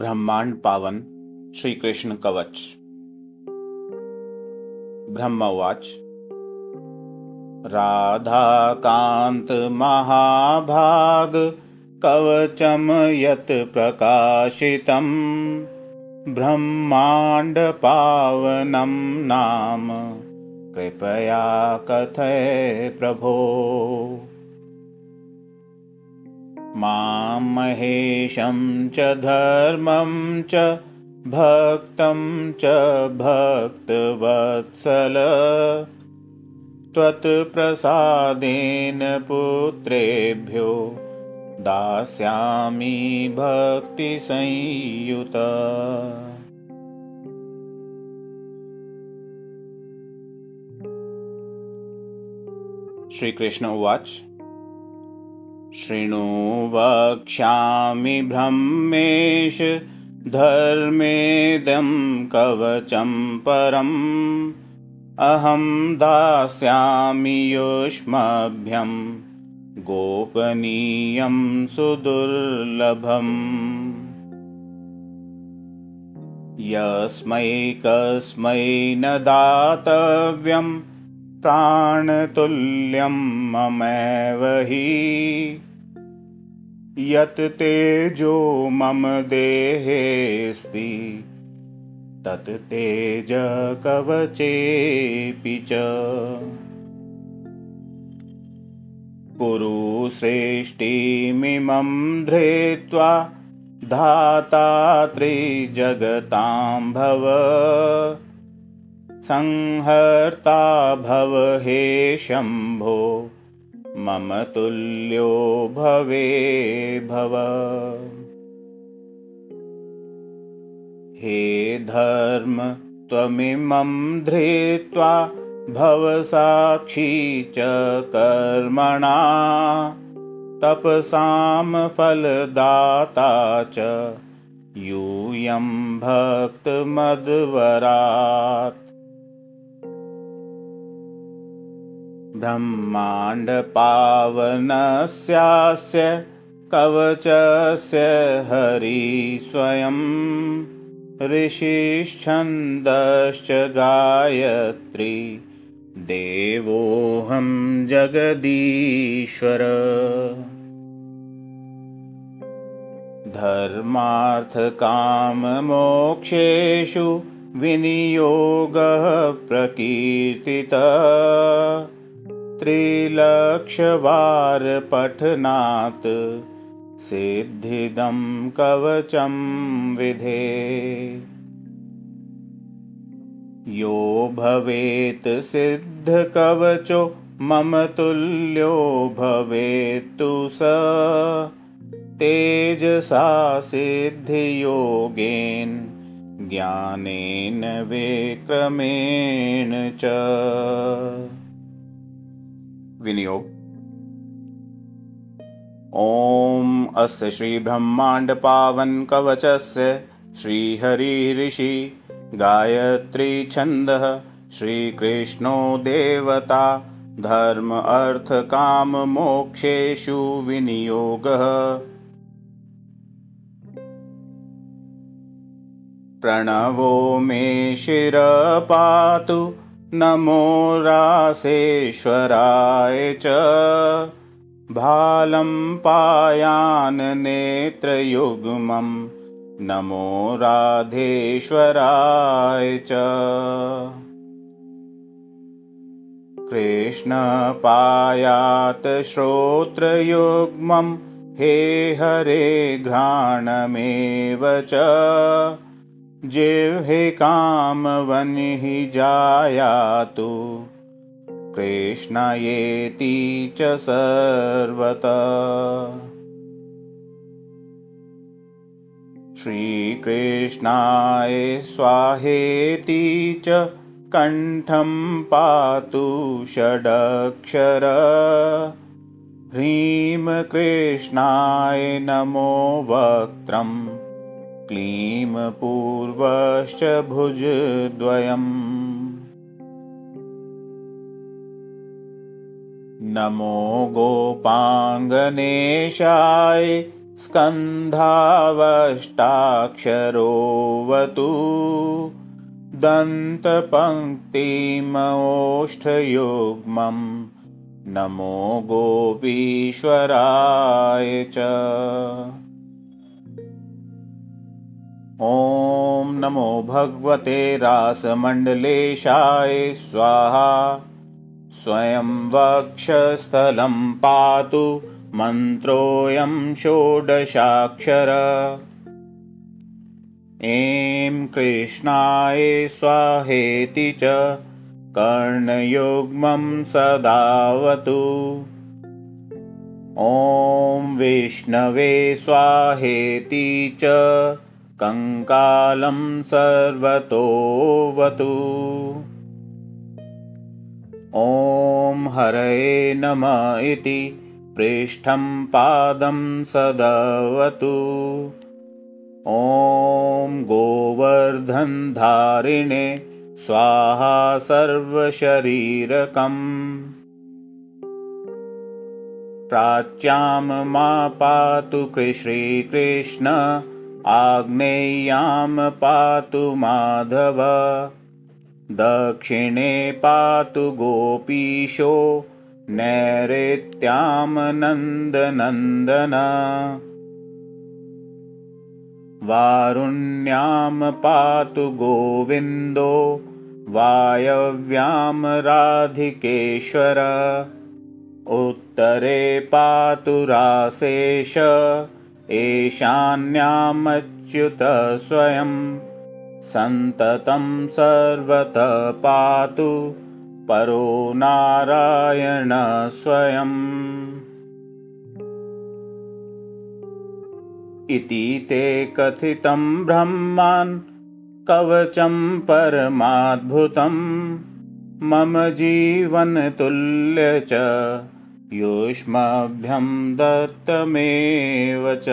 ब्रह्मांड पावन श्री कृष्ण कवच। ब्रह्मवाच। राधाकांत महाभाग कवचम यत प्रकाशितम् ब्रह्मांड पावनं नाम कृपया कथय प्रभो मां महेशं च धर्मं च भक्तं च भक्तवत्सल। त्वत्प्रसादेन पुत्रेभ्यो दास्यामि भक्तिसंयुत। श्रीकृष्ण उवाच शृणु वक्ष्यामि ब्रह्मेश धर्मेदं कवचं परम्। अहं दास्यामि युष्मभ्यं गोपनीयं सुदुर्लभम्। यस्मै कस्मै न दातव्यम् प्राणतुल्यं ममैव हि। यत् तेजो मम देहेऽस्ति तत् तेजकवचेऽपि च। पुरुश्रेष्ठिमिमं धृत्वा धाता त्रिजगतां भव संहर्ता भव हे शम्भो मम तुल्यो भवे भव। हे धर्म त्वमिमं धृत्वा भवसाक्षी च कर्मणा तपसां फलदाता च यूयं भक्तमद्वरात् ब्रह्माण्डपावनस्यास्य कवचस्य हरिस्वयं ऋषिश्छन्दश्च गायत्री देवोऽहं जगदीश्वर। धर्मार्थकाममोक्षेषु विनियोगः प्रकीर्तितः त्रिलक्षवारपठनात्। सिद्धिदं कवचं विधे। यो भवेत् सिद्धकवचो मम तुल्यो भवेत्तु स। तेजसा सिद्धियोगेन ज्ञानेन विक्रमेण च विनियोग। ॐ अस्य श्रीब्रह्माण्डपावनकवचस्य श्रीहरिऋषि गायत्रीछन्दः श्रीकृष्णो देवता धर्म अर्थकाममोक्षेषु विनियोगः। प्रणवो मे शिरपातु नमो रासेश्वराय च भालं पायान्नेत्रयुग्मं नमो राधेश्वराय च कृष्णपायात् श्रोत्रयुग्मं हे हरे घ्राणमेव च जिह्वे कामवनिः जायातु। कृष्णयेति च सर्वत। श्रीकृष्णाय स्वाहेति च कण्ठं पातु षडक्षर। ह्रीं कृष्णाय नमो वक्त्रम् क्लीं पूर्वश्च भुजद्वयम्। नमो गोपाङ्गनेशाय स्कन्धावष्टाक्षरोऽवतु दन्तपङ्क्तिमोष्ठयुग्मम्। नमो गोपीश्वराय च ॐ नमो भगवते रासमण्डलेशाय स्वाहा। स्वयं वक्षस्थलं पातु मन्त्रोऽयं षोडशाक्षर। ऐं कृष्णाय स्वाहेति च कर्णयुग्मं सदावतु। ॐ विष्णवे स्वाहेति च कङ्कालं सर्वतोऽवतु। ॐ हरये नम इति पृष्ठं पादं सदवतु। ॐ गोवर्धनधारिणे स्वाहा सर्वशरीरकम्। प्राच्यां मा पातु श्रीकृष्ण आग्नेय्यां पातु माधव दक्षिणे पातु गोपीशो नैऋत्यां नन्दनन्दन। वारुण्यां पातु गोविन्दो वायव्यां राधिकेश्वर उत्तरे पातु राशेष ईशान्यामच्युत स्वयं। सन्ततं सर्वतः पातु परो नारायण स्वयम् इति ते कथितं ब्रह्मान् कवचं परमाद्भुतं। मम जीवनतुल्य च युष्मभ्यं दत्तमेव च